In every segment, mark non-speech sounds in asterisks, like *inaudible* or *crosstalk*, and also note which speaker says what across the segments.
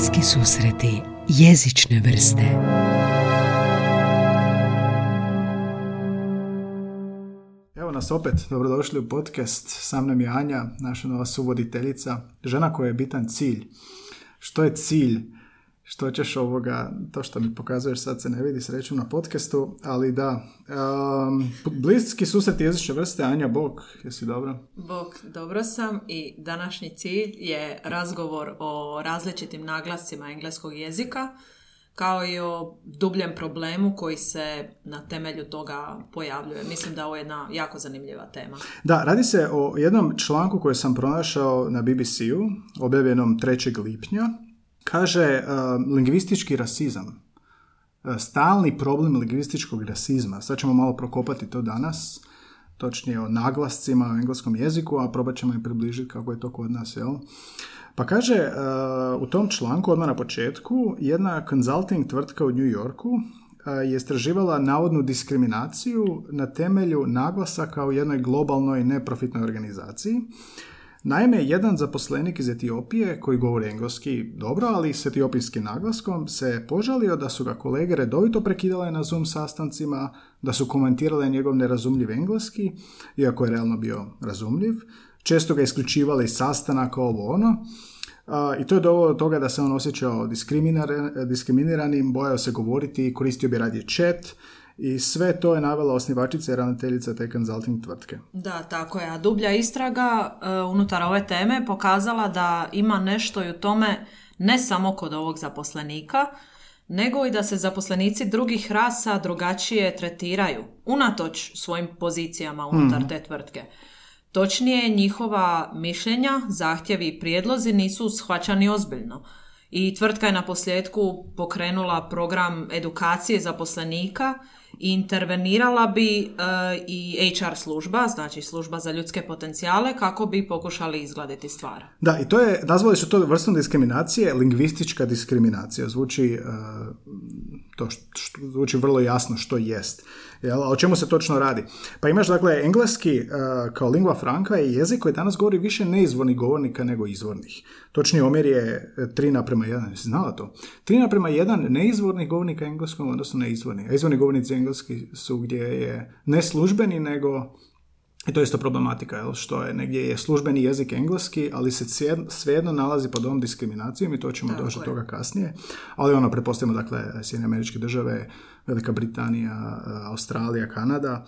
Speaker 1: Bliski susreti jezične vrste
Speaker 2: Evo nas opet, dobrodošli u podcast. Sam nam je Anja, naša nova suvoditeljica, žena koja je bitan cilj. Što je cilj? Što ćeš ovoga, to što mi pokazuješ sad se ne vidi sreću na podcastu, ali da. Um, bliski susret jezične vrste, Anja, Bog, jesi dobro?
Speaker 3: Bog, dobro sam i današnji cilj je razgovor o različitim naglascima engleskog jezika, kao i o dubljem problemu koji se na temelju toga pojavljuje. Mislim da ovo je jedna jako zanimljiva tema.
Speaker 2: Da, radi se o jednom članku koji sam pronašao na BBC-u, objavljenom 3. lipnja. Kaže uh, lingvistički rasizam. Uh, stalni problem lingvističkog rasizma. Sad ćemo malo prokopati to danas točnije o naglascima u engleskom jeziku, a probat ćemo i približiti kako je to kod nas, jel? Pa kaže, uh, u tom članku, odmah na početku, jedna consulting tvrtka u New Yorku je istraživala navodnu diskriminaciju na temelju naglasaka u jednoj globalnoj neprofitnoj organizaciji. Naime, jedan zaposlenik iz Etiopije, koji govori engleski dobro, ali s etiopijskim naglaskom, se požalio da su ga kolege redovito prekidale na Zoom sastancima, da su komentirale njegov nerazumljiv engleski, iako je realno bio razumljiv, često ga isključivali iz sastanaka, ovo ono, i to je dovelo do toga da se on osjećao diskriminiranim, bojao se govoriti koristio bi radije chat, i sve to je navela osnivačica i ravnateljica te consulting tvrtke.
Speaker 3: Da, tako je. A dublja istraga uh, unutar ove teme pokazala da ima nešto i u tome ne samo kod ovog zaposlenika, nego i da se zaposlenici drugih rasa drugačije tretiraju, unatoč svojim pozicijama unutar mm. te tvrtke. Točnije, njihova mišljenja, zahtjevi i prijedlozi nisu shvaćani ozbiljno. I tvrtka je na posljedku pokrenula program edukacije zaposlenika i intervenirala bi e, i HR služba, znači služba za ljudske potencijale, kako bi pokušali izgladiti stvar.
Speaker 2: Da, i to je, nazvali su to vrstom diskriminacije, lingvistička diskriminacija. Zvuči, uh, to što, zvuči vrlo jasno što jest. Jel? A o čemu se točno radi? Pa imaš, dakle, engleski uh, kao lingua franca je jezik koji danas govori više neizvornih govornika nego izvornih. Točniji omjer je 3 naprema 1. Jesi znala to? 3 naprema 1 neizvornih govornika engleskog, odnosno neizvorni. A izvorni govornici engleski su gdje je ne službeni, nego i to je isto problematika, jel? što je negdje je službeni jezik engleski, ali se svejedno nalazi pod ovom diskriminacijom i to ćemo doći do toga kasnije. Ali ono, pretpostavimo, dakle, Sjedinje američke države, Velika Britanija, Australija, Kanada,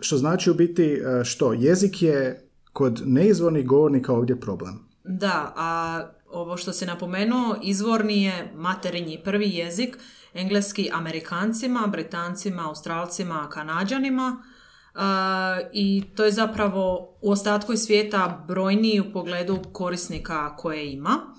Speaker 2: što znači u biti što? Jezik je kod neizvornih govornika ovdje problem.
Speaker 3: Da, a ovo što se napomenuo, izvorni je materinji prvi jezik, engleski Amerikancima, Britancima, Australcima, Kanađanima, i to je zapravo u ostatku svijeta brojniji u pogledu korisnika koje ima.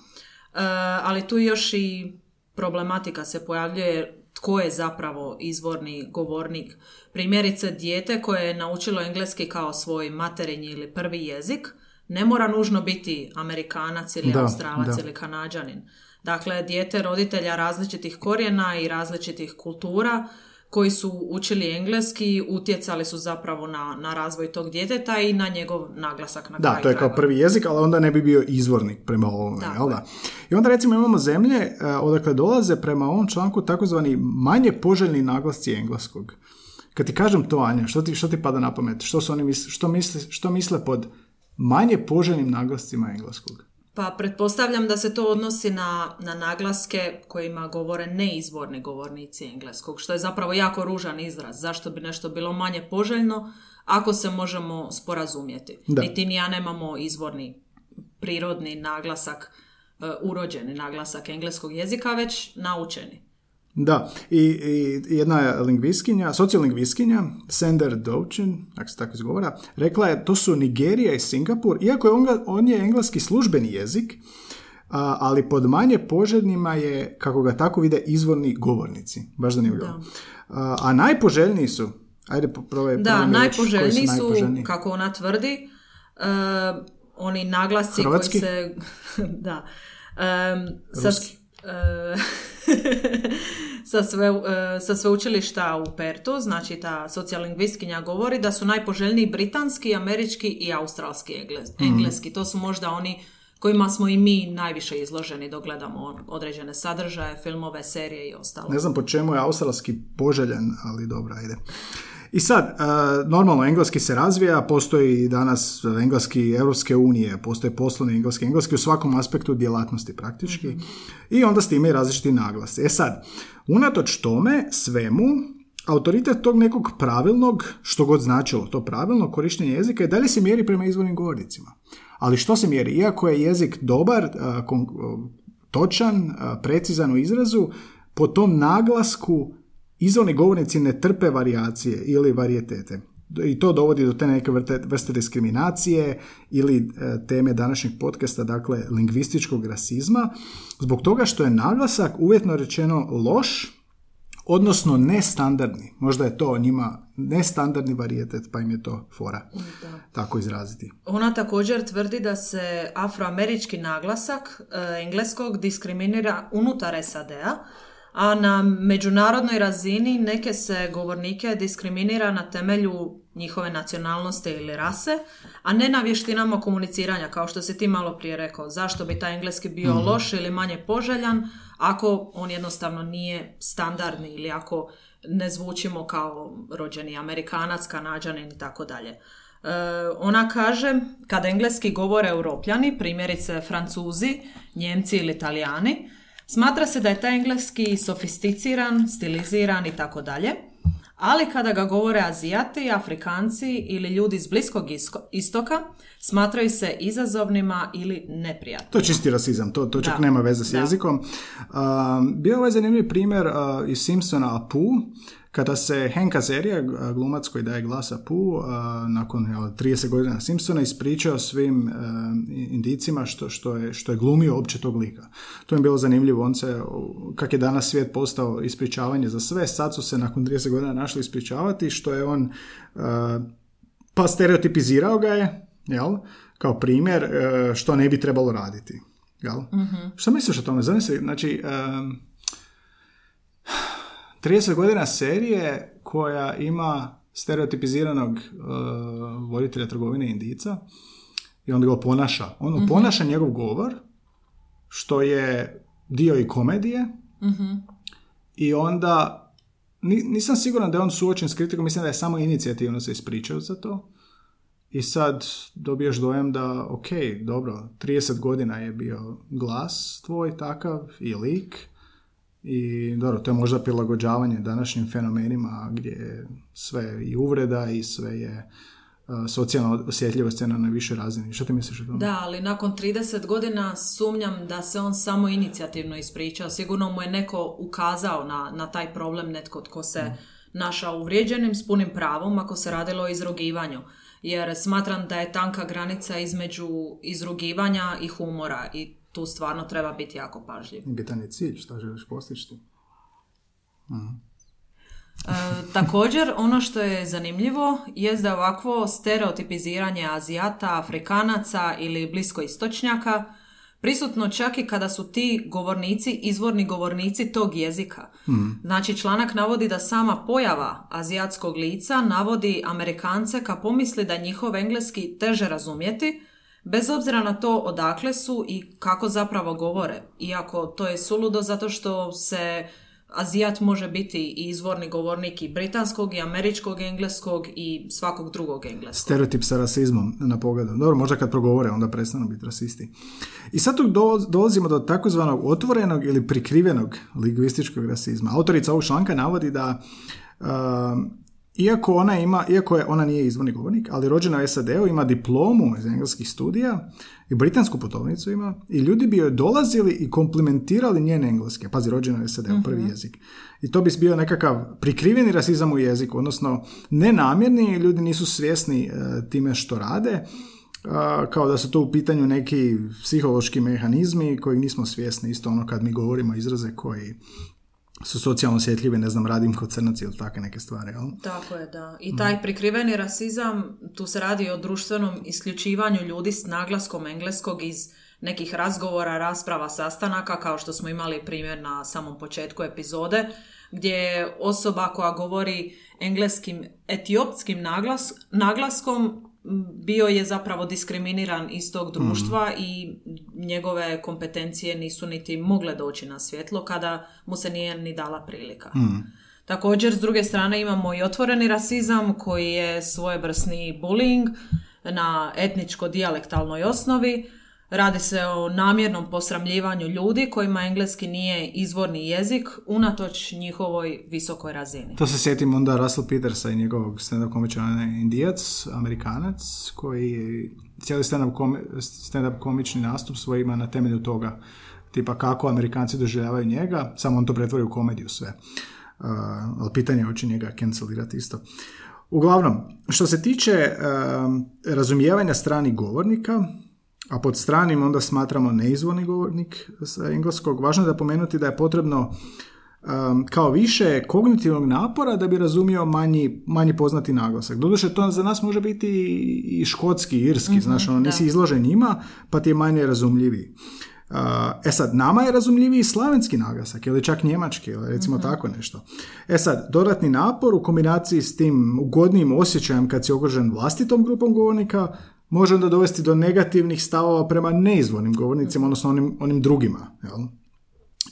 Speaker 3: ali tu još i problematika se pojavljuje tko je zapravo izvorni govornik. Primjerice, dijete koje je naučilo engleski kao svoj materinji ili prvi jezik, ne mora nužno biti Amerikanac ili da, Australac ili Kanađanin. Dakle, dijete roditelja različitih korijena i različitih kultura koji su učili engleski, utjecali su zapravo na, na razvoj tog djeteta i na njegov naglasak na
Speaker 2: Da, to je kao prvi jezik, ali onda ne bi bio izvornik prema ovome, jel da? I onda recimo imamo zemlje uh, odakle dolaze prema ovom članku takozvani manje poželjni naglasci engleskog. Kad ti kažem to, Anja, što ti, što ti pada na pamet? Što, su oni misle, što, misle, što misle pod manje poželjnim naglascima engleskog?
Speaker 3: Pa pretpostavljam da se to odnosi na, na naglaske kojima govore neizvorni govornici engleskog, što je zapravo jako ružan izraz. Zašto bi nešto bilo manje poželjno ako se možemo sporazumjeti? Da. Niti ni ja nemamo izvorni prirodni naglasak, uh, urođeni naglasak engleskog jezika, već naučeni.
Speaker 2: Da, i, i jedna lingviskinja, sociolingviskinja, Sender Douchin, ako se tako izgovara, rekla je to su Nigerija i Singapur, iako je on, on je engleski službeni jezik, a, ali pod manje poželjnima je, kako ga tako vide, izvorni govornici. Baš zanimljivo. A, a najpoželjniji su, ajde probaj,
Speaker 3: Da, najpoželjniji su, najpoželjniji. kako ona tvrdi, uh, oni naglasci
Speaker 2: Hrvatski?
Speaker 3: koji se... *laughs* da. Um, sa, uh, *laughs* *laughs* sa, sve, e, sa sveučilišta u Pertu, znači ta socijalingvistkinja govori da su najpoželjniji britanski, američki i australski mhm. engleski. To su možda oni kojima smo i mi najviše izloženi dok gledamo određene sadržaje, filmove, serije i ostalo.
Speaker 2: Ne znam po čemu je australski poželjen, ali dobro, ajde. I sad, e, normalno, engleski se razvija, postoji danas engleski Europske unije, postoje poslovni engleski, engleski u svakom aspektu djelatnosti praktički i onda s time i različiti naglas. E sad, unatoč tome, svemu, autoritet tog nekog pravilnog, što god značilo to pravilno, korištenje jezika i dalje se mjeri prema izvornim govornicima. Ali što se mjeri? Iako je jezik dobar, e, točan, e, precizan u izrazu, po tom naglasku izvorni govornici ne trpe varijacije ili varijetete. I to dovodi do te neke vrste diskriminacije ili e, teme današnjeg podcasta, dakle lingvističkog rasizma, zbog toga što je naglasak uvjetno rečeno loš, odnosno nestandardni. Možda je to njima nestandardni varijetet, pa im je to fora tako izraziti.
Speaker 3: Ona također tvrdi da se afroamerički naglasak e, engleskog diskriminira unutar SAD-a, a na međunarodnoj razini neke se govornike diskriminira na temelju njihove nacionalnosti ili rase, a ne na vještinama komuniciranja, kao što si ti malo prije rekao. Zašto bi taj engleski bio mm loš ili manje poželjan, ako on jednostavno nije standardni ili ako ne zvučimo kao rođeni amerikanac, kanadžanin i tako dalje. E, ona kaže, kada engleski govore europljani, primjerice francuzi, njemci ili italijani, Smatra se da je taj engleski sofisticiran, stiliziran i tako dalje, ali kada ga govore Azijati, Afrikanci ili ljudi iz Bliskog istoka, smatraju se izazovnima ili neprijatnima.
Speaker 2: To je čisti rasizam, to, to čak nema veze s jezikom. bio je ovaj zanimljiv primjer uh, iz Simpsona Apu, kada se Hank Azaria, glumac koji daje glasa Pu, nakon 30 godina Simpsona, ispričao svim indicima što, što, je, što je glumio opće tog lika. To je bilo zanimljivo, on se, kak je danas svijet postao ispričavanje za sve, sad su se nakon 30 godina našli ispričavati, što je on, pa stereotipizirao ga je, jel? kao primjer, što ne bi trebalo raditi. Jel? mm Što misliš o tome? Zamisli, znači, 30 godina serije koja ima stereotipiziranog uh, voditelja trgovine indica i onda ga ponaša. On mm ponaša njegov govor, što je dio i komedije mhm. i onda nisam siguran da je on suočen s kritikom, mislim da je samo inicijativno se ispričao za to. I sad dobiješ dojam da, ok, dobro, 30 godina je bio glas tvoj takav i lik, i dobro, to je možda prilagođavanje današnjim fenomenima gdje je sve i uvreda i sve je socijalna osjetljivost na najviše razini. Što ti misliš o tome?
Speaker 3: Da, ali nakon 30 godina sumnjam da se on samo inicijativno ispričao. Sigurno mu je neko ukazao na, na taj problem, netko tko se mm. našao uvrijeđenim s punim pravom ako se radilo o izrugivanju. Jer smatram da je tanka granica između izrugivanja i humora i tu stvarno treba biti jako pažljiv.
Speaker 2: Bitan je cilj, šta želiš postići
Speaker 3: mhm. e, također, ono što je zanimljivo je da ovakvo stereotipiziranje Azijata, Afrikanaca ili bliskoistočnjaka prisutno čak i kada su ti govornici izvorni govornici tog jezika. Mhm. Znači, članak navodi da sama pojava azijatskog lica navodi Amerikance ka pomisli da njihov engleski teže razumjeti, bez obzira na to odakle su i kako zapravo govore. Iako to je suludo zato što se Azijat može biti i izvorni govornik i britanskog i američkog engleskog i svakog drugog engleskog.
Speaker 2: Stereotip sa rasizmom na pogledu. Dobro, možda kad progovore onda prestanu biti rasisti. I sad tu dolazimo do takozvanog otvorenog ili prikrivenog lingvističkog rasizma. Autorica ovog članka navodi da iako ona ima, iako je ona nije izvorni govornik, ali rođena u SAD-u, ima diplomu iz engleskih studija i britansku putovnicu ima i ljudi bi joj dolazili i komplimentirali njene engleske. Pazi, rođena u SAD-u, prvi mhm. jezik. I to bi bio nekakav prikriveni rasizam u jeziku, odnosno nenamjerni, ljudi nisu svjesni e, time što rade, kao da su to u pitanju neki psihološki mehanizmi koji nismo svjesni, isto ono kad mi govorimo izraze koji su socijalno osjetljive, ne znam, radim kod crnac ili takve neke stvari. Jel?
Speaker 3: Tako je, da. I taj prikriveni rasizam, tu se radi o društvenom isključivanju ljudi s naglaskom engleskog iz nekih razgovora, rasprava, sastanaka, kao što smo imali primjer na samom početku epizode, gdje je osoba koja govori engleskim etiopskim naglas, naglaskom bio je zapravo diskriminiran iz tog društva i njegove kompetencije nisu niti mogle doći na svjetlo kada mu se nije ni dala prilika. Također, s druge strane, imamo i otvoreni rasizam koji je svojevrsni bullying na etničko-dijalektalnoj osnovi. Radi se o namjernom posramljivanju ljudi kojima engleski nije izvorni jezik unatoč njihovoj visokoj razini.
Speaker 2: To se sjetim onda Russell Petersa i njegovog stand-up komičana Indijac, Amerikanac, koji cijeli stand-up, komi, stand-up komični nastup svoj ima na temelju toga tipa kako Amerikanci doživljavaju njega, samo on to pretvori u komediju sve. Uh, ali pitanje je hoće njega cancelirati isto. Uglavnom, što se tiče um, razumijevanja stranih govornika, a pod stranim onda smatramo neizvorni govornik engleskog, važno je da pomenuti da je potrebno um, kao više kognitivnog napora da bi razumio manji, manji poznati naglasak. Doduše, to za nas može biti i škotski, irski, mm znaš, ono, nisi izložen njima, pa ti je manje razumljiviji. Uh, e sad, nama je razumljiviji slavenski naglasak ili čak njemački ili recimo mhm. tako nešto. E sad, dodatni napor u kombinaciji s tim ugodnijim osjećajem kad si okružen vlastitom grupom govornika može onda dovesti do negativnih stavova prema neizvornim govornicima, odnosno onim, onim drugima. Jel?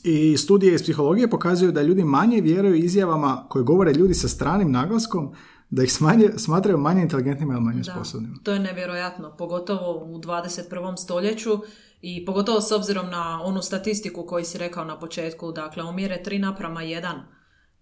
Speaker 2: I studije iz psihologije pokazuju da ljudi manje vjeruju izjavama koje govore ljudi sa stranim naglaskom, da ih smanje, smatraju manje inteligentnima ili manje sposobnima.
Speaker 3: To je nevjerojatno, pogotovo u 21. stoljeću i pogotovo s obzirom na onu statistiku koju si rekao na početku, dakle omjere 3 naprama 1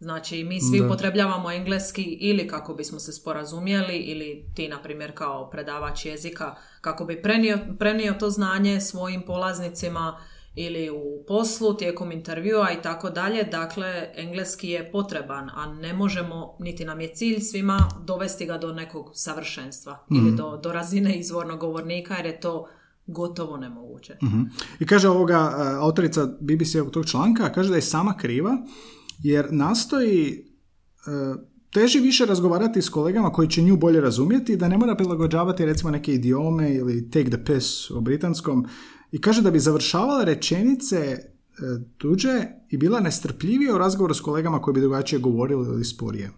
Speaker 3: Znači, mi svi da. upotrebljavamo engleski ili kako bismo se sporazumjeli ili ti, na primjer, kao predavač jezika, kako bi prenio, prenio to znanje svojim polaznicima ili u poslu, tijekom intervjua i tako dalje. Dakle, engleski je potreban, a ne možemo, niti nam je cilj svima dovesti ga do nekog savršenstva ili mhm. do, do razine izvornog govornika, jer je to gotovo nemoguće.
Speaker 2: mm I kaže ovoga, e, autorica BBC-ovog tog članka, kaže da je sama kriva, jer nastoji e, teži više razgovarati s kolegama koji će nju bolje razumjeti, da ne mora prilagođavati recimo neke idiome ili take the piss u britanskom i kaže da bi završavala rečenice e, tuđe i bila nestrpljivija u razgovoru s kolegama koji bi drugačije govorili ili sporije.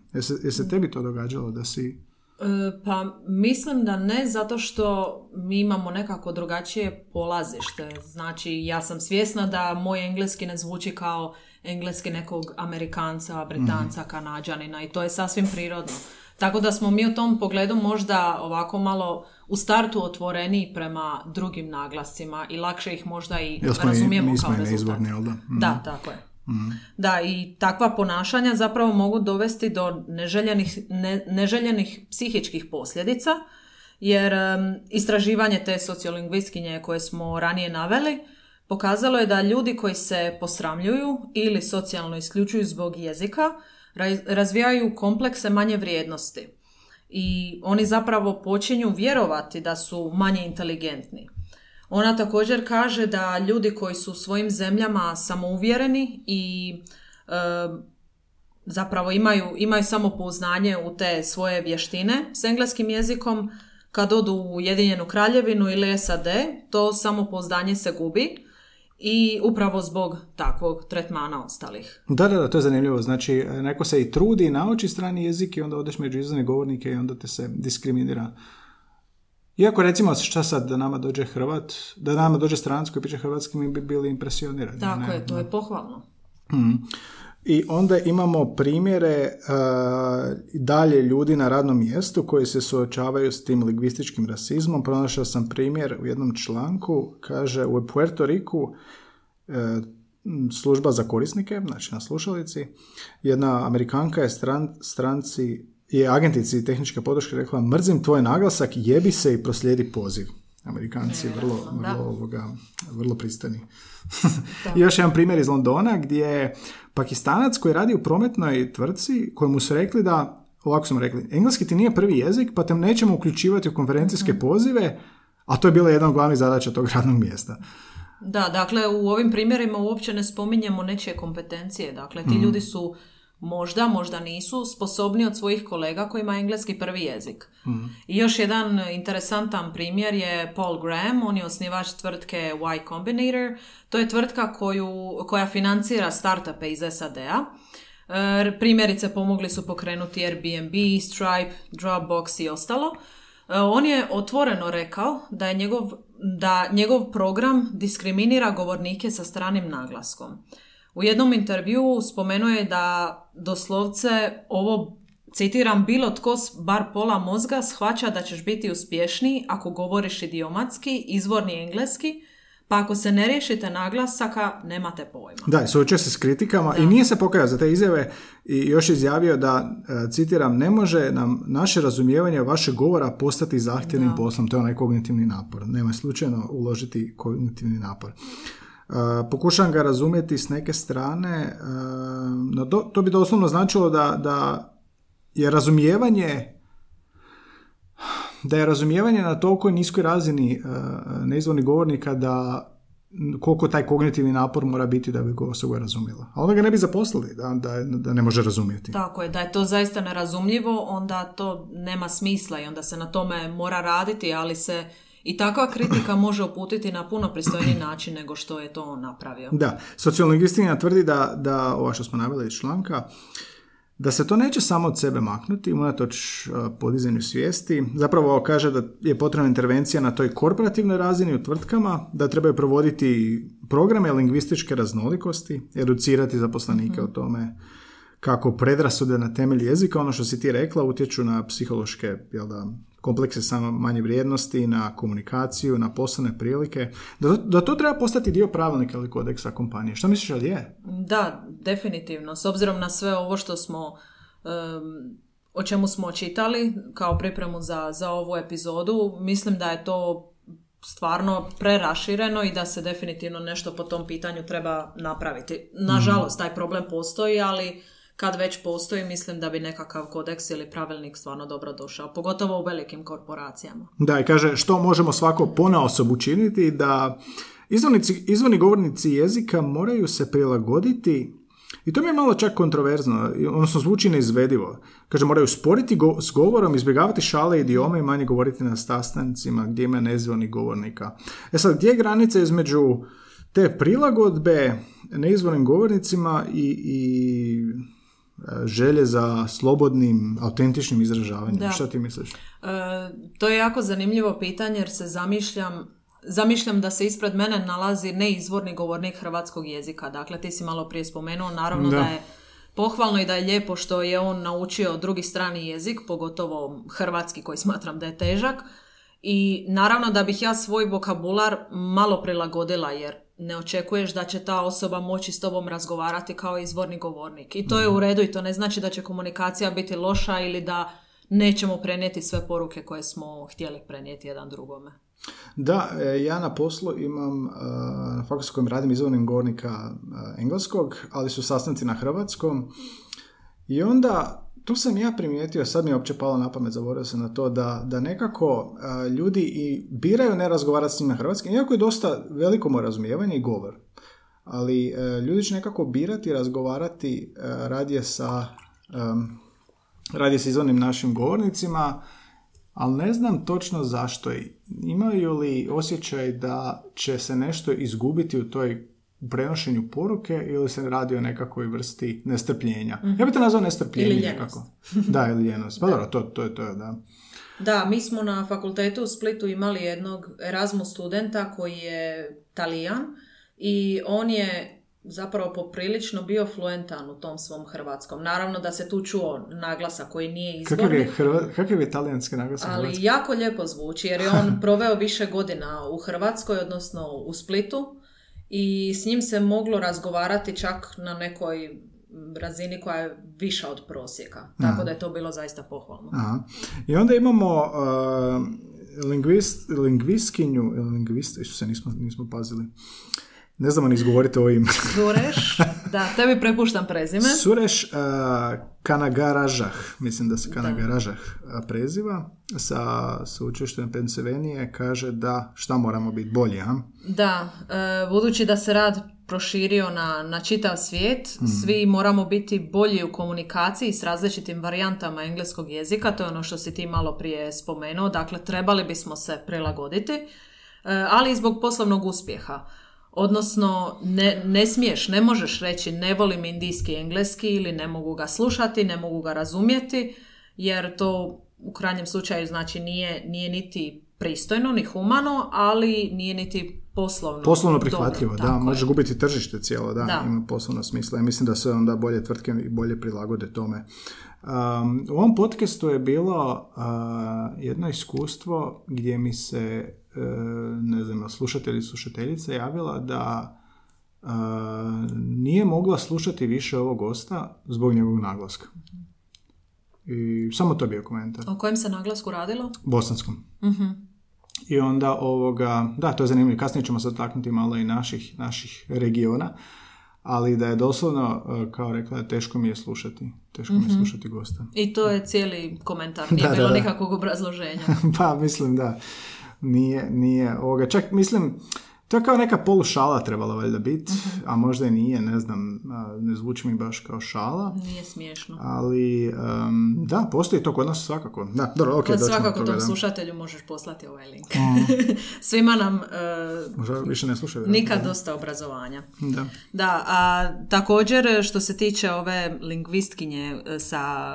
Speaker 2: Je se tebi to događalo da si...
Speaker 3: E, pa mislim da ne, zato što mi imamo nekako drugačije polazište. Znači, ja sam svjesna da moj engleski ne zvuči kao engleski nekog Amerikanca, Britanca, mm. Kanađanina i to je sasvim prirodno. Tako da smo mi u tom pogledu možda ovako malo u startu otvoreni prema drugim naglascima i lakše ih možda i razumijemo kao rezultat. Da? Mm. da, tako je. Mhm. Da, i takva ponašanja zapravo mogu dovesti do neželjenih, neželjenih psihičkih posljedica, jer istraživanje te sociolingvistkinje koje smo ranije naveli Pokazalo je da ljudi koji se posramljuju ili socijalno isključuju zbog jezika razvijaju komplekse manje vrijednosti i oni zapravo počinju vjerovati da su manje inteligentni. Ona također kaže da ljudi koji su u svojim zemljama samouvjereni i e, zapravo imaju, imaju samopouznanje u te svoje vještine s engleskim jezikom, kad odu u Ujedinjenu kraljevinu ili SAD, to samopouzdanje se gubi i upravo zbog takvog tretmana ostalih.
Speaker 2: Da, da, da, to je zanimljivo. Znači, neko se i trudi i nauči strani jezik i onda odeš među izvane govornike i onda te se diskriminira. Iako recimo šta sad da nama dođe Hrvat, da nama dođe stranac koji piše hrvatski, mi bi bili impresionirani.
Speaker 3: Tako je, to je pohvalno.
Speaker 2: Hmm. I onda imamo primjere uh, dalje ljudi na radnom mjestu koji se suočavaju s tim lingvističkim rasizmom. Pronašao sam primjer u jednom članku, kaže u Puerto Riku uh, služba za korisnike, znači na slušalici, jedna Amerikanka je stran, stranci, je agentici tehničke podrške rekla mrzim tvoj naglasak, jebi se i proslijedi poziv. Amerikanci vrlo, vrlo, ovoga, vrlo pristani. I *laughs* još jedan primjer iz Londona gdje Pakistanac koji radi u prometnoj tvrtci kojemu su rekli da, ovako smo rekli, engleski ti nije prvi jezik pa te nećemo uključivati u konferencijske mhm. pozive, a to je bila jedna od glavnih zadaća tog radnog mjesta.
Speaker 3: Da, dakle u ovim primjerima uopće ne spominjemo nečije kompetencije. Dakle, ti mhm. ljudi su možda, možda nisu sposobni od svojih kolega kojima je engleski prvi jezik. Mhm. I još jedan interesantan primjer je Paul Graham, on je osnivač tvrtke Y Combinator. To je tvrtka koju, koja financira startupe iz SAD-a. E, primjerice pomogli su pokrenuti Airbnb, Stripe, Dropbox i ostalo. E, On je otvoreno rekao da je njegov, da njegov program diskriminira govornike sa stranim naglaskom. U jednom intervjuu spomenuo je da doslovce ovo, citiram, bilo tko s bar pola mozga shvaća da ćeš biti uspješniji ako govoriš idiomatski, izvorni engleski, pa ako se ne riješite naglasaka, nemate pojma.
Speaker 2: Da, i suočio se s kritikama i nije se pokajao za te izjave i još izjavio da, e, citiram, ne može nam naše razumijevanje vašeg govora postati zahtjevnim poslom. To je onaj kognitivni napor. Nema slučajno uložiti kognitivni napor. E, pokušavam ga razumjeti s neke strane, e, no to, bi doslovno značilo da, da je razumijevanje da je razumijevanje na toliko niskoj razini uh, neizvornih govornika da koliko taj kognitivni napor mora biti da bi ga osoba razumjela. A onda ga ne bi zaposlili da, da, da ne može razumjeti.
Speaker 3: Tako je, da je to zaista nerazumljivo, onda to nema smisla i onda se na tome mora raditi, ali se i takva kritika može uputiti na puno pristojniji način nego što je to on napravio.
Speaker 2: Da, sociolingvistina tvrdi da, da ova što smo naveli iz članka, da se to neće samo od sebe maknuti, unatoč uh, podizanju svijesti. Zapravo kaže da je potrebna intervencija na toj korporativnoj razini u tvrtkama, da trebaju provoditi programe lingvističke raznolikosti, educirati zaposlenike o tome kako predrasude na temelju jezika, ono što si ti rekla, utječu na psihološke jel da, komplekse samo manje vrijednosti, na komunikaciju, na poslovne prilike, da, da to treba postati dio pravilnika ili kodeksa kompanije. Što misliš, ali je?
Speaker 3: Da, definitivno. S obzirom na sve ovo što smo, em, o čemu smo čitali kao pripremu za, za ovu epizodu, mislim da je to stvarno prerašireno i da se definitivno nešto po tom pitanju treba napraviti. Nažalost, taj problem postoji, ali kad već postoji, mislim da bi nekakav kodeks ili pravilnik stvarno dobro došao, pogotovo u velikim korporacijama.
Speaker 2: Da, i kaže što možemo svako ponaosob učiniti da izvornici, izvorni govornici jezika moraju se prilagoditi i to mi je malo čak kontroverzno, odnosno zvuči neizvedivo. Kaže, moraju sporiti go- s govorom, izbjegavati šale i idiome i manje govoriti na sastancima gdje ima neizvornih govornika. E sad, gdje je granica između te prilagodbe neizvornim govornicima i, i želje za slobodnim, autentičnim izražavanjem?
Speaker 3: Da.
Speaker 2: Šta ti misliš?
Speaker 3: E, to je jako zanimljivo pitanje jer se zamišljam Zamišljam da se ispred mene nalazi neizvorni govornik hrvatskog jezika. Dakle, ti si malo prije spomenuo, naravno da,
Speaker 2: Da.
Speaker 3: je pohvalno i da je lijepo što je on naučio drugi strani jezik, pogotovo hrvatski koji smatram da je težak. I naravno da bih ja svoj vokabular malo prilagodila jer ne očekuješ da će ta osoba moći s tobom razgovarati kao izvorni govornik. I to je u redu i to ne znači da će komunikacija biti loša ili da nećemo prenijeti sve poruke koje smo htjeli prenijeti jedan drugome.
Speaker 2: Da, e, ja na poslu imam, e, na faksu s kojim radim izvornim govornika e, engleskog, ali su sastanci na hrvatskom. I onda, tu sam ja primijetio, sad mi je uopće palo na pamet, zaboravio sam na to, da, da nekako e, ljudi i biraju ne razgovarati s njim na hrvatskim, iako je dosta veliko mu razumijevanje i govor. Ali e, ljudi će nekako birati razgovarati e, radije sa, em, radije sa izvornim našim govornicima, ali ne znam točno zašto. Imaju li osjećaj da će se nešto izgubiti u toj u prenošenju poruke ili se radi o nekakvoj vrsti nestrpljenja? Ja bih to nazvao nestrpljenje
Speaker 3: Ili
Speaker 2: nekako. *laughs* Da, ili ljenost. Pa dobro, to, to je to, da.
Speaker 3: Da, mi smo na fakultetu u Splitu imali jednog Erasmus studenta koji je talijan i on je zapravo poprilično bio fluentan u tom svom hrvatskom. Naravno da se tu čuo naglasak koji nije
Speaker 2: Kakav
Speaker 3: izvorni,
Speaker 2: je, hrva, kakav je talijanski naglasak?
Speaker 3: ali
Speaker 2: hrvatski?
Speaker 3: jako lijepo zvuči jer je on *laughs* proveo više godina u Hrvatskoj, odnosno u Splitu i s njim se moglo razgovarati čak na nekoj razini koja je viša od prosjeka. Tako da je to bilo zaista pohvalno.
Speaker 2: Aha. I onda imamo uh, lingvist, lingvistkinju, lingvist, se nismo, nismo pazili. Ne znamo ni izgovoriti ovo ime.
Speaker 3: Sureš, *laughs* da, tebi prepuštam prezime.
Speaker 2: Sureš uh, Kanagaražah, mislim da se Kanagaražah uh, preziva, sa sveučilištem Pennsylvanije, kaže da šta moramo biti bolji, ha?
Speaker 3: Da, e, budući da se rad proširio na, na čitav svijet, svi moramo biti bolji u komunikaciji s različitim varijantama engleskog jezika, to je ono što si ti malo prije spomenuo, dakle trebali bismo se prilagoditi, e, ali i zbog poslovnog uspjeha. Odnosno, ne, ne smiješ, ne možeš reći ne volim indijski engleski ili ne mogu ga slušati, ne mogu ga razumjeti, jer to u krajnjem slučaju znači nije, nije niti pristojno, ni humano, ali nije niti poslovno.
Speaker 2: Poslovno
Speaker 3: dobro,
Speaker 2: prihvatljivo, da,
Speaker 3: tako
Speaker 2: možeš
Speaker 3: je.
Speaker 2: gubiti tržište cijelo, da,
Speaker 3: Da.
Speaker 2: ima poslovno smisla. I mislim da se onda bolje tvrtke i bolje prilagode tome. Um, u ovom podcastu je bilo uh, jedno iskustvo gdje mi se, ne znam, slušatelj i slušateljica javila da uh, nije mogla slušati više ovog gosta zbog njegovog naglaska. I samo to je bio komentar.
Speaker 3: O kojem se naglasku radilo?
Speaker 2: Bosanskom.
Speaker 3: Mhm.
Speaker 2: I onda ovoga, da, to je zanimljivo. Kasnije ćemo se dotaknuti malo i naših, naših regiona, ali da je doslovno, e, kao rekla, teško mi je slušati. Teško mi je slušati gosta.
Speaker 3: I to je cijeli komentar, *laughs* nije
Speaker 2: Da, da,
Speaker 3: bilo
Speaker 2: da.
Speaker 3: nikakvog obrazloženja. *laughs*
Speaker 2: pa, mislim da. Nije, nije ovoga. Čak, mislim, to je kao neka polušala trebala valjda biti, a možda i nije, ne znam, ne zvuči mi baš kao šala.
Speaker 3: Nije smiješno.
Speaker 2: Ali, em, da, postoji to kod nas svakako. Da, dobro, ok,
Speaker 3: Od
Speaker 2: doćemo do
Speaker 3: svakako
Speaker 2: toga,
Speaker 3: tom
Speaker 2: da.
Speaker 3: slušatelju možeš poslati ovaj link. *laughs* Svima nam e,
Speaker 2: Možda više ne slušaju.
Speaker 3: nikad dosta obrazovanja.
Speaker 2: Da.
Speaker 3: Da, a također što se tiče ove lingvistkinje e, sa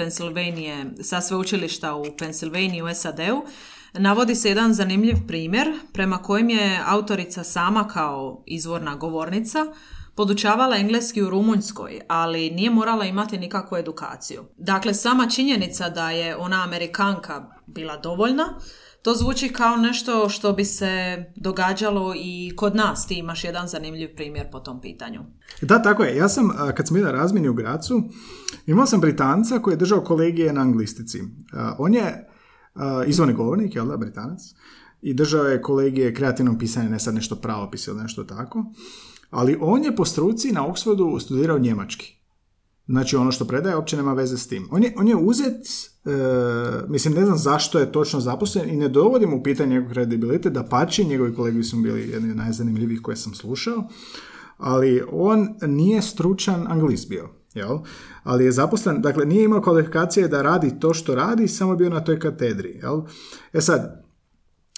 Speaker 3: Pensilvanije, sa sveučilišta u Pensilvaniji u SAD-u, navodi se jedan zanimljiv primjer prema kojem je autorica sama kao izvorna govornica podučavala engleski u Rumunjskoj, ali nije morala imati nikakvu edukaciju. Dakle, sama činjenica da je ona Amerikanka bila dovoljna, to zvuči kao nešto što bi se događalo i kod nas. Ti imaš jedan zanimljiv primjer po tom pitanju.
Speaker 2: Da, tako je. Ja sam, kad sam na razmjeni u Gracu, imao sam Britanca koji je držao kolegije na anglistici. On je a, izvorni govornik, jel da, Britanac, i držao je kolegije kreativnog pisanja, ne sad nešto pravopis ili nešto tako, ali on je po struci na Oxfordu studirao njemački. Znači ono što predaje uopće nema veze s tim. On je, on je uzet, e, mislim ne znam zašto je točno zaposlen i ne dovodim u pitanje njegov kredibilitet, da pači, njegovi kolegi su bili jedni od najzanimljivijih koje sam slušao, ali on nije stručan anglist bio, jel? Ali je zaposlen, dakle nije imao kvalifikacije da radi to što radi, samo je bio na toj katedri, jel? E sad,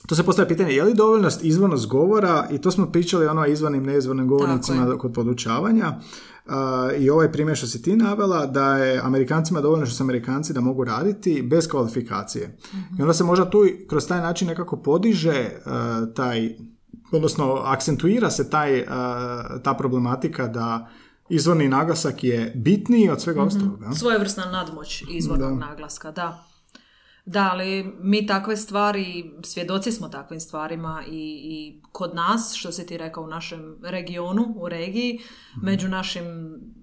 Speaker 2: to se postavlja pitanje, je li dovoljnost izvornost govora, i to smo pričali ono o izvornim, neizvornim govornicima kod podučavanja, i ovaj primjer što si ti navela, da je Amerikancima dovoljno što su Amerikanci da mogu raditi bez kvalifikacije. I onda se možda tu kroz taj način nekako podiže taj, odnosno akcentuira se taj, ta problematika da izvorni naglasak je bitniji od svega ostalog. da?
Speaker 3: Svojevrsna nadmoć izvornog naglaska, da. Da, ali mi takve stvari, svjedoci smo takvim stvarima i, i kod nas, što si ti rekao, u našem regionu, u regiji, među našim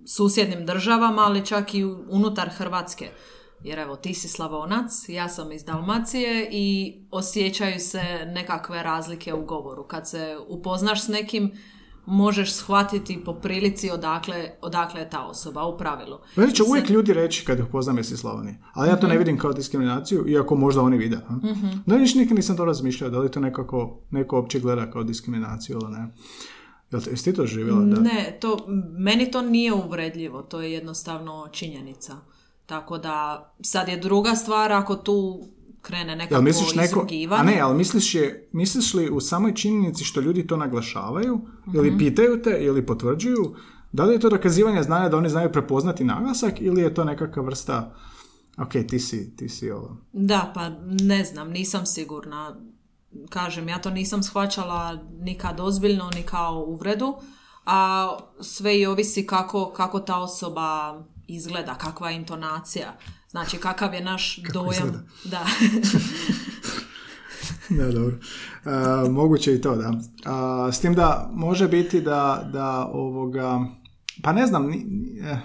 Speaker 3: susjednim državama, ali čak i unutar Hrvatske. Jer evo, ti si Slavonac, ja sam iz Dalmacije i osjećaju se nekakve razlike u govoru. Kad se upoznaš s nekim, možeš shvatiti po prilici odakle, odakle je ta osoba, u pravilu.
Speaker 2: Meni će uvijek ljudi reći kad ih poznam jesi Slavonije. Ali ja to ne vidim kao diskriminaciju, iako možda oni vide. a? Da, niš nikad nisam to razmišljao, da li to nekako, neko opće gleda kao diskriminaciju ili ne. Jel te, jesi ti to živjela? Da.
Speaker 3: Ne, to, meni to nije uvredljivo, to je jednostavno činjenica. Tako da, sad je druga stvar ako tu krene
Speaker 2: Jel
Speaker 3: nekako
Speaker 2: misliš neko, a ne, ali misliš, je, misliš li u samoj činjenici što ljudi to naglašavaju, ili pitaju te, ili potvrđuju, da li je to dokazivanje znanja da oni znaju prepoznati naglasak, ili je to nekakva vrsta, ok, ti si, ti si ovo.
Speaker 3: Da, pa ne znam, nisam sigurna. Kažem, ja to nisam shvaćala nikad ozbiljno, ni kao uvredu, a sve i ovisi kako, kako ta osoba izgleda, kakva je intonacija. Znači, kakav je naš dojam.
Speaker 2: izgleda.
Speaker 3: Da. *laughs*
Speaker 2: Da, dobro. A, moguće i to, da. A, s tim da može biti da, da ovoga, pa ne znam, ni, eh,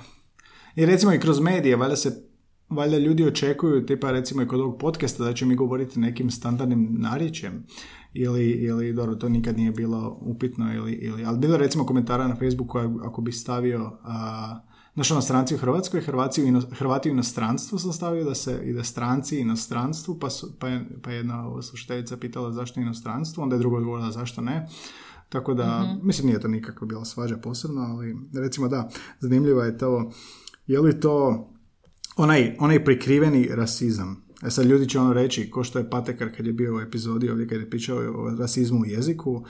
Speaker 2: i recimo i kroz medije, valjda se valjda ljudi očekuju, tipa recimo i kod ovog podcasta, da će mi govoriti nekim standardnim narječjem ili, ili dobro, to nikad nije bilo upitno ili, ili ali bilo recimo komentara na Facebooku ako bi stavio a, Znaš, ono, stranci u Hrvatskoj, Hrvati u, ino, Hrvati u inostranstvu sam stavio da se ide stranci inostranstvu, pa, su, pa, je, pa je jedna slušateljica pitala zašto inostranstvo, onda je druga odgovorila zašto ne. Tako da, mislim, nije to nikakva bila svađa posebno, ali recimo da, zanimljivo je to, je li to onaj, onaj prikriveni rasizam. E sad ljudi će ono reći, ko što je Patekar kad je bio u epizodi ovdje kad je pričao o rasizmu u jeziku,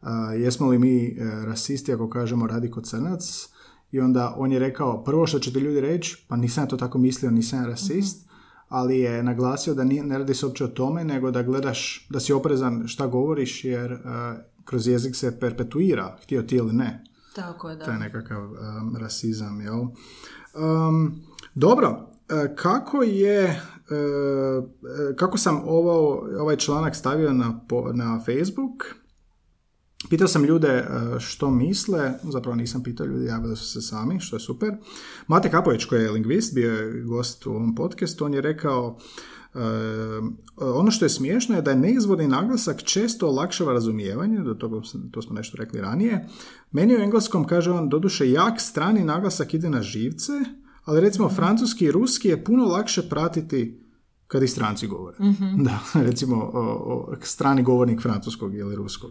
Speaker 2: a, jesmo li mi e, rasisti ako kažemo radi kod crnac, i onda on je rekao, prvo što će ti ljudi reći, pa nisam ja to tako mislio, nisam ja rasist, ali je naglasio da nije, ne radi se uopće o tome, nego da gledaš, da si oprezan šta govoriš, jer uh, kroz jezik se perpetuira, htio ti ili ne.
Speaker 3: Tako je, da.
Speaker 2: To je nekakav um, rasizam, jel? Um, dobro, e, kako je kako sam ovo, ovaj članak stavio na, na Facebook Pitao sam ljude e, što misle, zapravo nisam pitao ljudi, javili su se sami, što je super. Mate Kapović koji je lingvist, bio je gost u ovom podcastu, on je rekao e, ono što je smiješno je da je neizvorni naglasak često olakšava razumijevanje, do toga, to smo nešto rekli ranije. Meni u engleskom, kaže on, doduše jak strani naglasak ide na živce, ali recimo francuski i ruski je puno lakše pratiti kad i stranci govore. *laughs* Da, recimo o, o, strani govornik francuskog ili ruskog.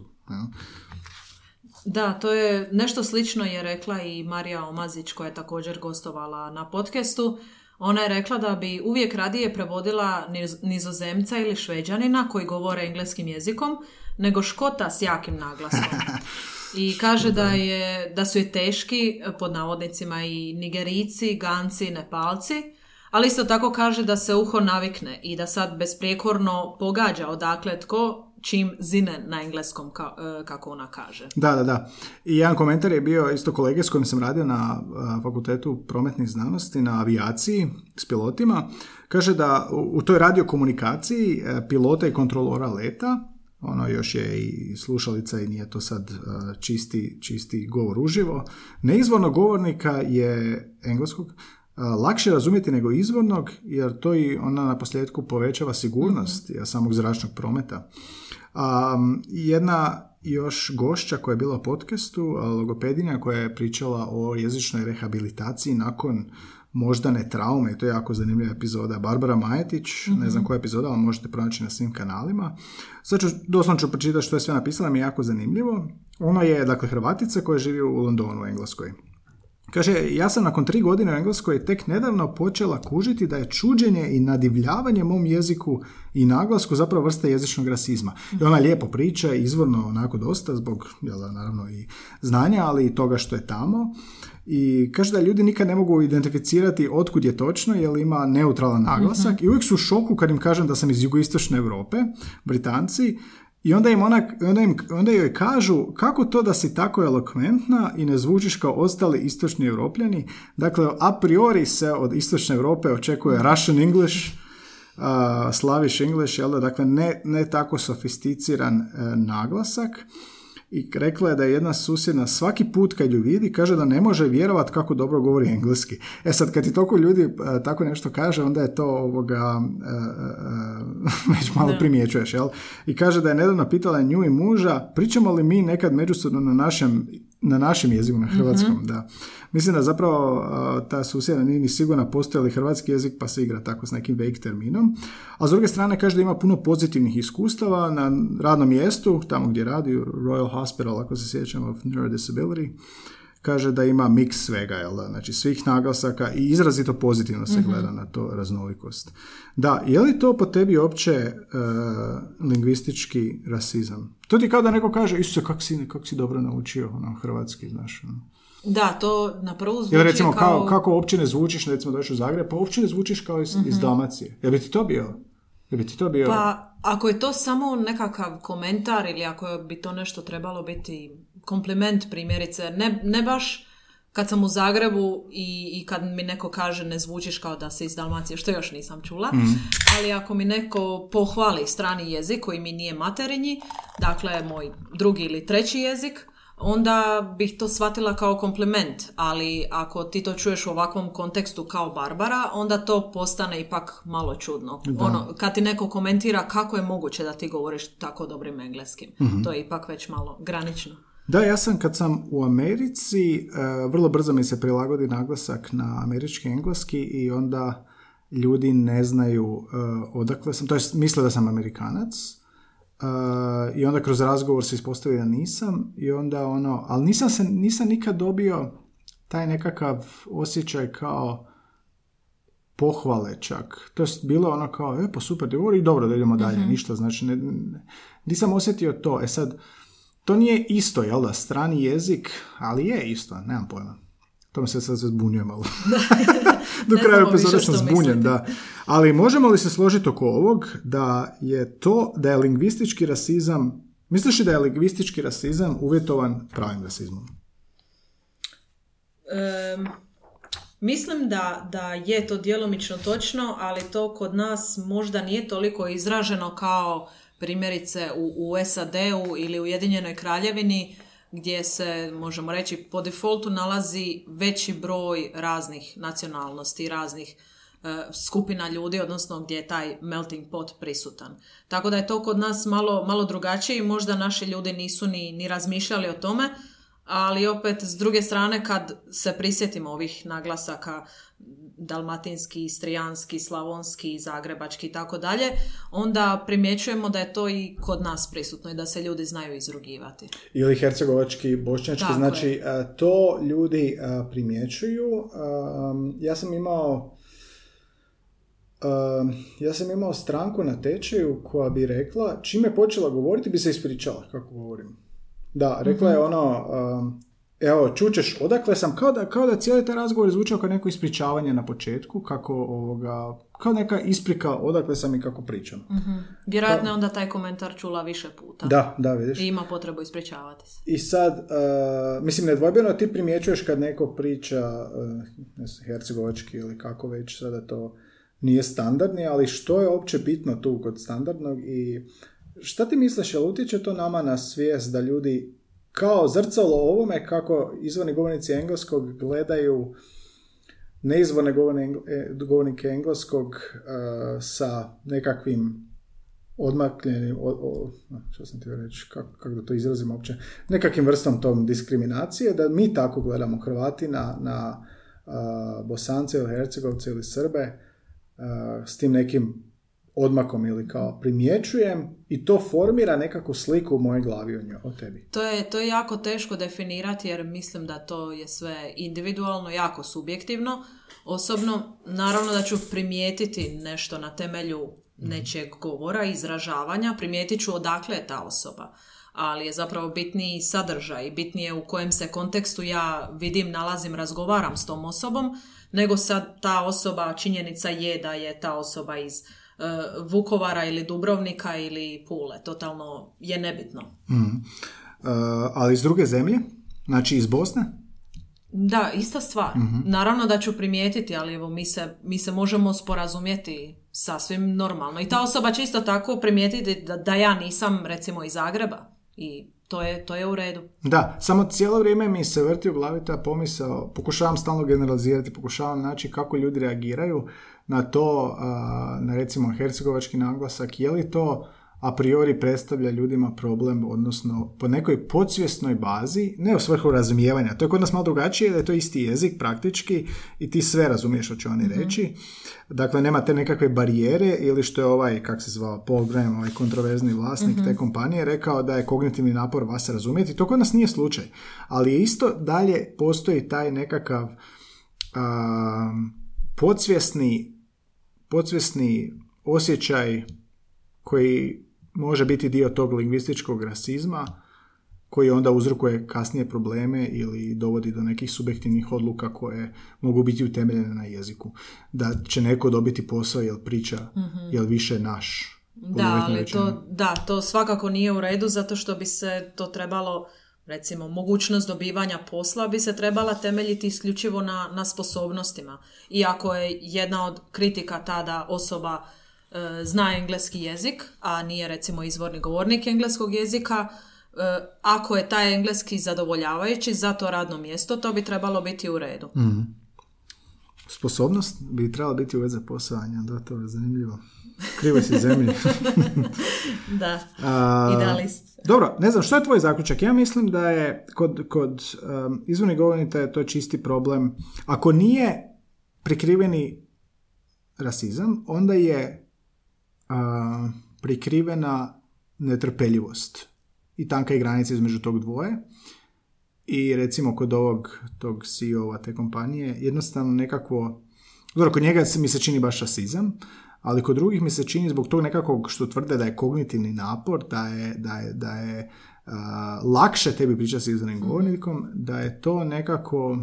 Speaker 3: Da, to je nešto slično je rekla i Marija Omazić koja je također gostovala na podcastu. Ona je rekla da bi uvijek radije prevodila niz- nizozemca ili šveđanina koji govore engleskim jezikom nego škota s jakim naglaskom. I *laughs* kaže da, je, da su je teški, pod navodnicima, i nigerici, ganci, nepalci, ali isto tako kaže da se uho navikne i da sad besprijekorno pogađa odakle tko čim zine na engleskom, ka- e, kako ona kaže.
Speaker 2: Da, da, da. I jedan komentar je bio isto kolege s kojim sam radio na a, fakultetu prometnih znanosti, na avijaciji s pilotima. Kaže da u, toj radiokomunikaciji e, pilota i kontrolora leta, ono još je i slušalica i nije to sad čisti, čisti govor uživo, neizvornog govornika je engleskog, lakše razumjeti nego izvornog, jer to i ona na posljedku povećava sigurnost samog zračnog prometa. Um, jedna još gošća koja je bila u podcastu, logopedinja koja je pričala o jezičnoj rehabilitaciji nakon moždane traume, to je jako zanimljiva epizoda. Barbara Majetić, ne znam koja je epizoda, ali možete pronaći na svim kanalima. Sad ću, doslovno ću pročitati što je sve napisala, mi je jako zanimljivo. Ona je, dakle, Hrvatica koja živi u Londonu, u Engleskoj. Kaže, ja sam nakon tri godine u Engleskoj tek nedavno počela kužiti da je čuđenje i nadivljavanje mom jeziku i naglasku zapravo vrsta jezičnog rasizma. I ona lijepo priča, izvorno onako dosta, zbog, jel, naravno, i znanja, ali i toga što je tamo. I kaže da ljudi nikad ne mogu identificirati otkud je točno, jer ima neutralan naglasak i uvijek su u šoku kad im kažem da sam iz jugoistočne Europe, Britanci, i onda im, ona, onda, im, onda joj kažu kako to da si tako elokventna i ne zvučiš kao ostali istočni europljani. Dakle, a priori se od istočne Europe očekuje Russian English, uh, Slavish English, jel da? Dakle, ne, ne tako sofisticiran e, naglasak. I rekla je da je jedna susjedna svaki put kad ju vidi kaže da ne može vjerovat kako dobro govori engleski. E sad kad ti toliko ljudi e, tako nešto kaže onda je to ovoga e, *laughs* već malo primjećuješ, jel? I kaže da je nedavno pitala nju i muža pričamo li mi nekad međusobno na našem na našem jeziku, na hrvatskom, da. Mislim da zapravo a, ta susjeda nije ni sigurna postoji li hrvatski jezik pa se igra tako s nekim vague terminom. A s druge strane kaže da ima puno pozitivnih iskustava na radnom mjestu, tamo gdje radi, Royal Hospital, ako se sjećam, of Neurodisability, kaže da ima miks svega, jel da? Znači svih naglasaka i izrazito pozitivno se gleda na to raznolikost. Da, je li to po tebi opće e, lingvistički rasizam? To ti kao da neko kaže, Isuse, kak si, kak si dobro naučio ono, hrvatski, znaš. Ono.
Speaker 3: Da, to na prvu zvuči
Speaker 2: Ili recimo, kao,
Speaker 3: kao...
Speaker 2: kako uopće ne zvučiš, recimo dođeš u Zagreb, pa uopće ne zvučiš kao iz, iz Dalmacije. Jel bi ti to bio? Jel bi ti to bio?
Speaker 3: Pa, ako je to samo nekakav komentar ili ako bi to nešto trebalo biti kompliment primjerice, ne, ne baš kad sam u Zagrebu i, i kad mi neko kaže ne zvučiš kao da si iz Dalmacije, što još nisam čula, ali ako mi neko pohvali strani jezik koji mi nije materinji, dakle moj drugi ili treći jezik, onda bih to shvatila kao kompliment, ali ako ti to čuješ u ovakvom kontekstu kao Barbara, onda to postane ipak malo čudno. Ono, kad ti neko komentira kako je moguće da ti govoriš tako dobrim engleskim, to je ipak već malo granično.
Speaker 2: Da, ja sam kad sam u Americi, e, vrlo brzo mi se prilagodi naglasak na američki engleski i onda ljudi ne znaju e, odakle sam, to jest misle da sam Amerikanac e, i onda kroz razgovor se ispostavi da nisam i onda ono, ali nisam, se, nisam nikad dobio taj nekakav osjećaj kao pohvale čak. To je bilo ono kao, e pa super, govori, dobro da idemo dalje, ništa, znači ne, ne- nisam osjetio to. E sad, to nije isto, jel da, strani jezik, ali je isto, nemam pojma. To me se sad zbunjuje malo. *laughs* Do kraja epizoda sam zbunjen, da. Ali možemo li se složiti oko ovog da je to, da je lingvistički rasizam, misliš li da je lingvistički rasizam uvjetovan pravim rasizmom?
Speaker 3: Em, mislim da, da je to djelomično točno, ali to kod nas možda nije toliko izraženo kao primjerice u, u SAD-u ili u Ujedinjenoj kraljevini gdje se, možemo reći, po defaultu nalazi veći broj raznih nacionalnosti, raznih e, skupina ljudi, odnosno gdje je taj melting pot prisutan. Tako da je to kod nas malo, malo drugačije i možda naši ljudi nisu ni, ni razmišljali o tome, ali opet s druge strane kad se prisjetimo ovih naglasaka dalmatinski, istrijanski, slavonski, zagrebački i tako dalje, onda primjećujemo da je to i kod nas prisutno i da se ljudi znaju izrugivati.
Speaker 2: Ili hercegovački, bošnjački,
Speaker 3: Tako
Speaker 2: znači
Speaker 3: je.
Speaker 2: a, to ljudi a, primjećuju. Ja sam imao ja sam imao stranku na tečaju koja bi rekla, čim je počela govoriti bi se ispričala kako govorim. Da, rekla je ono, am, evo, čučeš, odakle sam, kao da, kao da cijeli taj razgovor zvučao kao neko ispričavanje na početku, kako ovoga, kao neka isprika odakle sam i kako pričam.
Speaker 3: Vjerojatno je onda taj komentar čula više puta.
Speaker 2: Da, da, vidiš.
Speaker 3: I ima potrebu ispričavati se.
Speaker 2: I sad, uh, mislim, nedvojbeno ti primjećuješ kad neko priča uh, ne znam, hercegovački ili kako već, sada to nije standardni, ali što je uopće bitno tu kod standardnog i šta ti misliš, jel utječe to nama na svijest da ljudi kao zrcalo ovome kako izvorni govornici engleskog gledaju neizvorne e, govornike engleskog uh, sa nekakvim odmakljenim, o, što sam ti reći, kako, kako da to izrazim uopće, nekakvim vrstom tom diskriminacije, da mi tako gledamo Hrvati na, na Bosance ili Hercegovce ili Srbe s tim nekim odmakom ili kao primjećujem i to formira nekakvu sliku u mojoj glavi o, njoj, o tebi.
Speaker 3: To je, to je jako teško definirati jer mislim da to je sve individualno, jako subjektivno. Osobno, naravno da ću primijetiti nešto na temelju nečeg govora, izražavanja, primijetit ću odakle je ta osoba. Ali je zapravo bitniji sadržaj, bitnije u kojem se kontekstu ja vidim, nalazim, razgovaram s tom osobom, nego sad ta osoba, činjenica je da je ta osoba iz Vukovara ili Dubrovnika ili Pule. Totalno je nebitno.
Speaker 2: A, ali iz druge zemlje, znači iz Bosne,
Speaker 3: Da, ista stvar. Naravno da ću primijetiti, ali evo mi se, mi se možemo sporazumjeti sasvim normalno. I ta osoba će isto tako primijetiti da, da ja nisam recimo iz Zagreba. I to je, to je u redu.
Speaker 2: Da, samo cijelo vrijeme mi se vrti u glavi ta pomisao, pokušavam stalno generalizirati, pokušavam naći kako ljudi reagiraju na to, na recimo hercegovački naglasak, je li to a priori predstavlja ljudima problem, odnosno po nekoj podsvjesnoj bazi, ne u svrhu razumijevanja, to je kod nas malo drugačije, da je to isti jezik praktički i ti sve razumiješ što će oni reći. Dakle, nema te nekakve barijere ili što je ovaj, kak se zvao, Paul Graham, ovaj kontroverzni vlasnik te kompanije, rekao da je kognitivni napor vas razumjeti. To kod nas nije slučaj. Ali isto dalje postoji taj nekakav podsvjesni, podsvjesni osjećaj koji može biti dio tog lingvističkog rasizma koji onda uzrokuje kasnije probleme ili dovodi do nekih subjektivnih odluka koje mogu biti utemeljene na jeziku. Da će neko dobiti posao jel priča, jel više naš.
Speaker 3: Da, ali to, da, to svakako nije u redu zato što bi se to trebalo recimo mogućnost dobivanja posla bi se trebala temeljiti isključivo na, na sposobnostima. Iako je jedna od kritika tada osoba e, zna engleski jezik, a nije recimo izvorni govornik engleskog jezika, e, ako je taj engleski zadovoljavajući za to radno mjesto, to bi trebalo biti u redu.
Speaker 2: Sposobnost bi trebala biti uvjet za poslovanje, da, to je zanimljivo. Krivo si zemlji. *laughs*
Speaker 3: Da, *laughs* idealist.
Speaker 2: Dobro, ne znam, što je tvoj zaključak? Ja mislim da je kod, kod um, izvornih govornika je to čisti problem. Ako nije prikriveni rasizam, onda je a, prikrivena netrpeljivost i tanka je granica između tog dvoje. I recimo kod ovog tog CEO-a te kompanije jednostavno nekakvo dobro, kod njega mi se čini baš rasizam, ali kod drugih mi se čini zbog tog nekakvog što tvrde da je kognitivni napor, da je, da je, da je a, lakše tebi pričati s izvornim govornikom, da je to nekako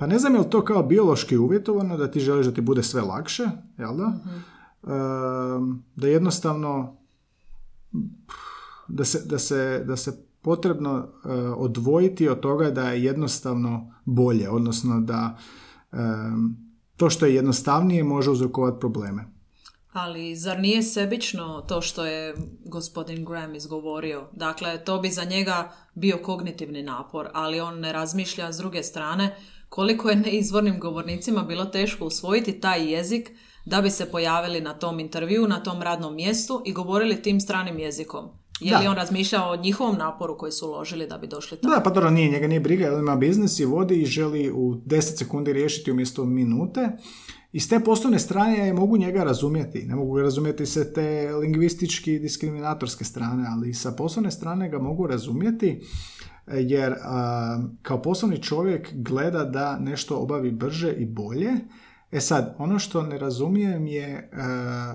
Speaker 2: Pa ne znam je li to kao biološki uvjetovano da ti želiš da ti bude sve lakše, jel da? Ehm, da jednostavno da se, da se, da se potrebno eh, odvojiti od toga da je jednostavno bolje, odnosno da ehm, to što je jednostavnije može uzrokovati probleme.
Speaker 3: Ali zar nije sebično to što je gospodin Graham izgovorio? Dakle, to bi za njega bio kognitivni napor, ali on ne razmišlja s druge strane koliko je neizvornim govornicima bilo teško usvojiti taj jezik da bi se pojavili na tom intervju, na tom radnom mjestu i govorili tim stranim jezikom. Je li
Speaker 2: Da.
Speaker 3: on razmišljao o njihovom naporu koji su uložili da bi došli tamo?
Speaker 2: Da, pa dobro, nije, njega nije briga, jer ima biznis i vodi i želi u 10 sekundi riješiti umjesto minute. I s te poslovne strane ja mogu njega razumjeti. Ne mogu ga razumjeti se te lingvistički diskriminatorske strane, ali sa poslovne strane ga mogu razumjeti jer a, kao poslovni čovjek gleda da nešto obavi brže i bolje. E sad, ono što ne razumijem je a,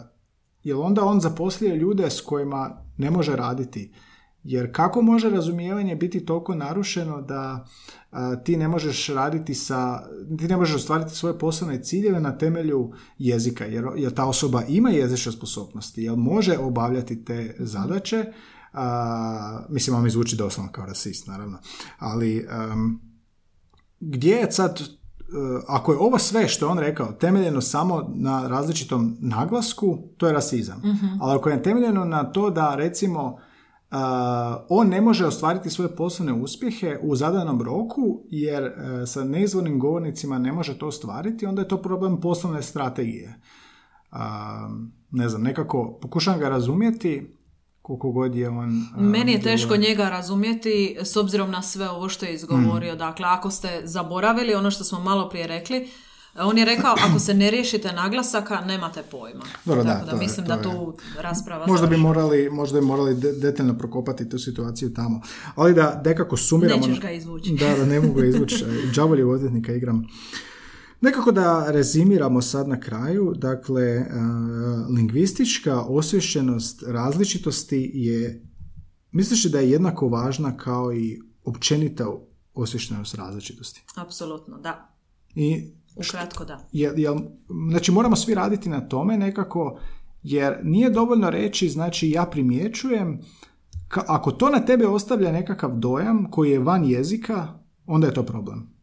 Speaker 2: jel onda on zaposlio ljude s kojima ne može raditi. Jer kako može razumijevanje biti toliko narušeno da a, ti ne možeš raditi sa, ti ne možeš ostvariti svoje poslovne ciljeve na temelju jezika, jer, jer ta osoba ima jezične sposobnosti, jer može obavljati te zadaće, a, mislim, on mi zvuči doslovno kao rasist, naravno, ali em, gdje je sad, ako je ovo sve što je on rekao temeljeno samo na različitom naglasku, to je rasizam. Ali ako je temeljeno na to da recimo a, on ne može ostvariti svoje poslovne uspjehe u zadanom roku jer e, sa neizvornim govornicima ne može to ostvariti, onda je to problem poslovne strategije. A, ne znam, nekako pokušam ga razumjeti koliko god je on...
Speaker 3: Meni je teško njega razumjeti s obzirom na sve ovo što je izgovorio.
Speaker 2: Mm.
Speaker 3: Dakle, ako ste zaboravili ono što smo malo prije rekli, on je rekao ako se ne riješite naglasaka, nemate pojma.
Speaker 2: Dobro, da,
Speaker 3: Tako da
Speaker 2: to je-
Speaker 3: mislim
Speaker 2: to
Speaker 3: da
Speaker 2: je-
Speaker 3: tu rasprava
Speaker 2: Možda bi morali, možda bi morali de- detaljno prokopati tu situaciju tamo. Ali da nekako sumiramo...
Speaker 3: Nećeš ga izvući.
Speaker 2: Da, da ne mogu ga izvući. *laughs* Džavoljeg odvjetnika igram. Nekako da rezimiramo sad na kraju, dakle, e, lingvistička osvješćenost različitosti je, misliš li da je jednako važna kao i općenita osvješćenost različitosti?
Speaker 3: Apsolutno, da.
Speaker 2: I
Speaker 3: Ukratko da.
Speaker 2: Jel, jel, znači moramo svi raditi na tome nekako, jer nije dovoljno reći, znači ja primjećujem, ka- ako to na tebe ostavlja nekakav dojam koji je van jezika, onda je to problem.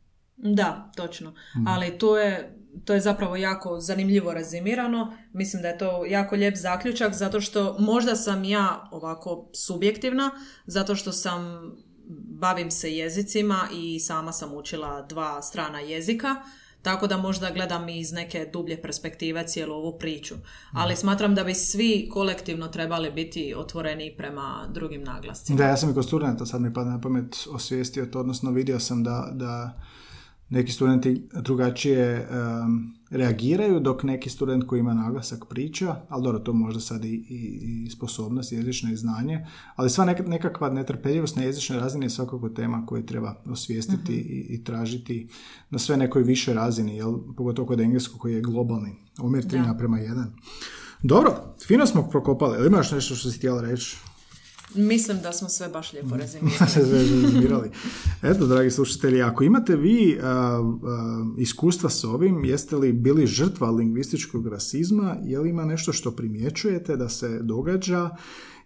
Speaker 3: Da, točno.
Speaker 2: Mm.
Speaker 3: Ali to je, to je zapravo jako zanimljivo rezimirano. Mislim da je to jako lijep zaključak zato što možda sam ja ovako subjektivna, zato što sam bavim se jezicima i sama sam učila dva strana jezika. Tako da možda gledam iz neke dublje perspektive cijelu ovu priču. Ali smatram da bi svi kolektivno trebali biti otvoreni prema drugim naglascima.
Speaker 2: Da, ja sam i kod studenta, sad mi pada na pamet osvijestio to, odnosno vidio sam da, da neki studenti drugačije em, reagiraju, dok neki student koji ima naglasak priča, ali dobro, to možda sad i, i, i sposobnost, jezično i znanje, ali sva neka, nekakva netrpeljivost na jezičnoj razini je svakako tema koju treba osvijestiti i, i tražiti na sve nekoj višoj razini, jel, pogotovo kod engleskog koji je globalni, omjer 3
Speaker 3: Da.
Speaker 2: naprema 1. Dobro, fino smo prokopali. Ili imaš nešto što si htjela reći?
Speaker 3: Mislim da smo sve baš lijepo *laughs* rezimirali.
Speaker 2: Eto, dragi slušatelji, ako imate vi a, a, iskustva s ovim, jeste li bili žrtva lingvističkog rasizma, je li ima nešto što primjećujete da se događa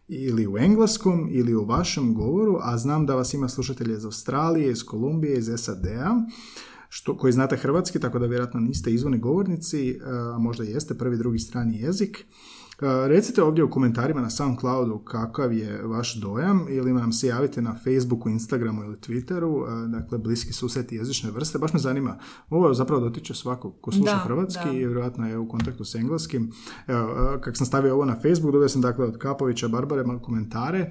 Speaker 2: ili u engleskom ili u vašem govoru, a znam da vas ima slušatelje iz Australije, iz Kolumbije, iz SAD-a, što, koji znate hrvatski, tako da vjerojatno niste izvorni govornici, a možda jeste prvi, drugi strani jezik. Recite ovdje u komentarima na SoundCloudu kakav je vaš dojam ili nam se javite na Facebooku, Instagramu ili Twitteru, dakle bliski susret jezične vrste. Baš me zanima, ovo zapravo dotiče svakog ko sluša
Speaker 3: Da,
Speaker 2: hrvatski
Speaker 3: da.
Speaker 2: i vjerojatno je u kontaktu s engleskim. Evo, kak sam stavio ovo na Facebook, dobio sam dakle od Kapovića Barbare ma- komentare,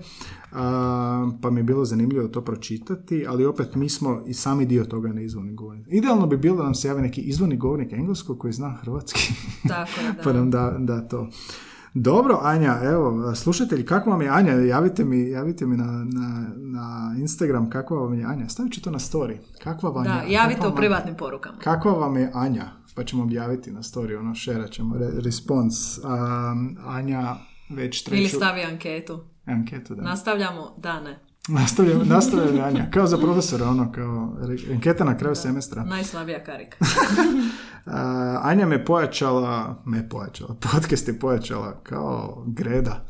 Speaker 2: a, pa mi je bilo zanimljivo to pročitati, ali opet mi smo i sami dio toga neizvorni govornik. Idealno bi bilo da nam se javi neki izvorni govornik engleskog koji zna hrvatski.
Speaker 3: Tako je, *laughs* da.
Speaker 2: pa nam da, da to. Dobro, Anja, evo, slušatelji, kako vam je Anja? Javite mi, javite mi na, na, na Instagram kakva vam je Anja. Stavit ću to na story. Kakva vam
Speaker 3: Da,
Speaker 2: je?
Speaker 3: javite
Speaker 2: kakva
Speaker 3: u privatnim porukama.
Speaker 2: Kakva vam je Anja? Pa ćemo objaviti na story, ono, šerat ćemo, re, response. Um, Anja već treću
Speaker 3: Ili stavi anketu.
Speaker 2: anketu, da.
Speaker 3: Nastavljamo? Da, ne.
Speaker 2: Nastavljamo, nastavljamo Anja, kao za profesora, ono, kao anketa na kraju semestra.
Speaker 3: Najslabija karika. *laughs* *laughs*
Speaker 2: Anja me pojačala, me pojačala, podcast je pojačala kao greda.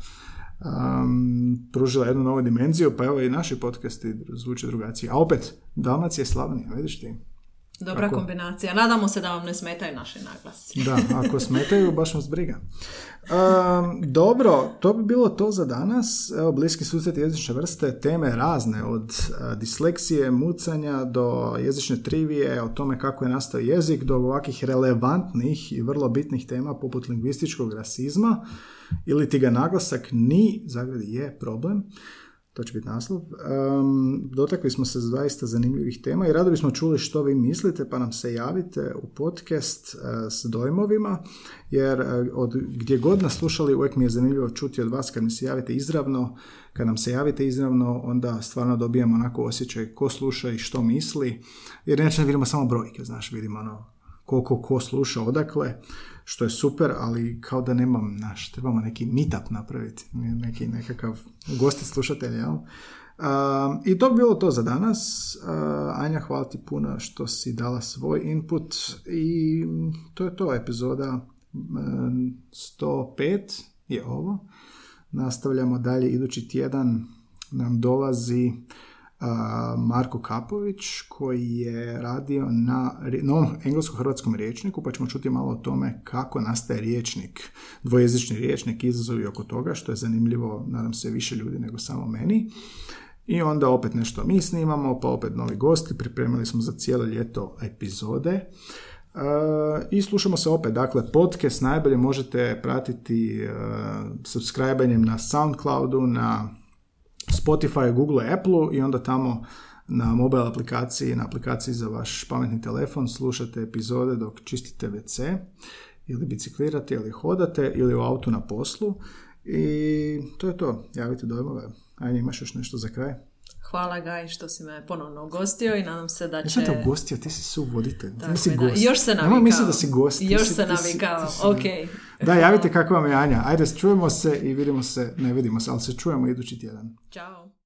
Speaker 2: Um, pružila jednu novu dimenziju, pa evo i naši podcasti zvuče drugačije. A opet, Dalmacija je Slavonija, vidiš ti?
Speaker 3: Dobra
Speaker 2: Kako?
Speaker 3: kombinacija. Nadamo se da vam ne smetaju naši naglasci.
Speaker 2: Da, ako smetaju, baš nas briga. Um, dobro, to bi bilo to za danas. Evo, bliski susret jezične vrste, teme razne, od uh, disleksije, mucanja do jezične trivije, o tome kako je nastao jezik, do ovakvih relevantnih i vrlo bitnih tema poput lingvističkog rasizma, ili ti ga naglasak ni, zagradi je problem, to će biti naslov. Um, dotakli smo se zaista zanimljivih tema i rado bismo čuli što vi mislite, pa nam se javite u podcast uh, s dojmovima, jer uh, od gdje god nas slušali uvijek mi je zanimljivo čuti od vas kad mi se javite izravno. Kad nam se javite izravno, onda stvarno dobijamo onako osjećaj ko sluša i što misli, jer inače ne vidimo samo brojke, znaš, vidimo ono koliko ko sluša odakle, što je super, ali kao da nemam, naš, trebamo neki meetup napraviti, neki nekakav gostit slušatelj, jel? Um, I to bi bilo to za danas. Uh, Anja, hvala ti puno što si dala svoj input i to je to, epizoda um, 105 je ovo. Nastavljamo dalje, idući tjedan nam dolazi Marko Kapović koji je radio na novom englesko-hrvatskom riječniku pa ćemo čuti malo o tome kako nastaje riječnik, dvojezični riječnik, izazovi oko toga što je zanimljivo, nadam se, više ljudi nego samo meni. I onda opet nešto mi snimamo, pa opet novi gosti, pripremili smo za cijelo ljeto epizode. Uh, I slušamo se opet, dakle podcast najbolje možete pratiti uh, subscribanjem na Soundcloudu, na Spotify, Google, Apple i onda tamo na mobile aplikaciji, na aplikaciji za vaš pametni telefon slušate epizode dok čistite WC ili biciklirate ili hodate ili u autu na poslu i to je to. Javite dojmove. Ajde, imaš još nešto za kraj?
Speaker 3: Hvala Gaj što si me ponovno ugostio i nadam se da
Speaker 2: Ja
Speaker 3: će...
Speaker 2: sam te ugostio, ti si suvoditelj, nisi
Speaker 3: je, da.
Speaker 2: gost.
Speaker 3: Još se
Speaker 2: Nemoj
Speaker 3: navikao.
Speaker 2: misliti da si gost.
Speaker 3: Još
Speaker 2: si-
Speaker 3: se
Speaker 2: si-
Speaker 3: navikao,
Speaker 2: si-
Speaker 3: ok.
Speaker 2: Da, javite kako vam je Anja. Ajde, čujemo se i vidimo se, ne vidimo se, ali se čujemo idući tjedan.
Speaker 3: Ćao.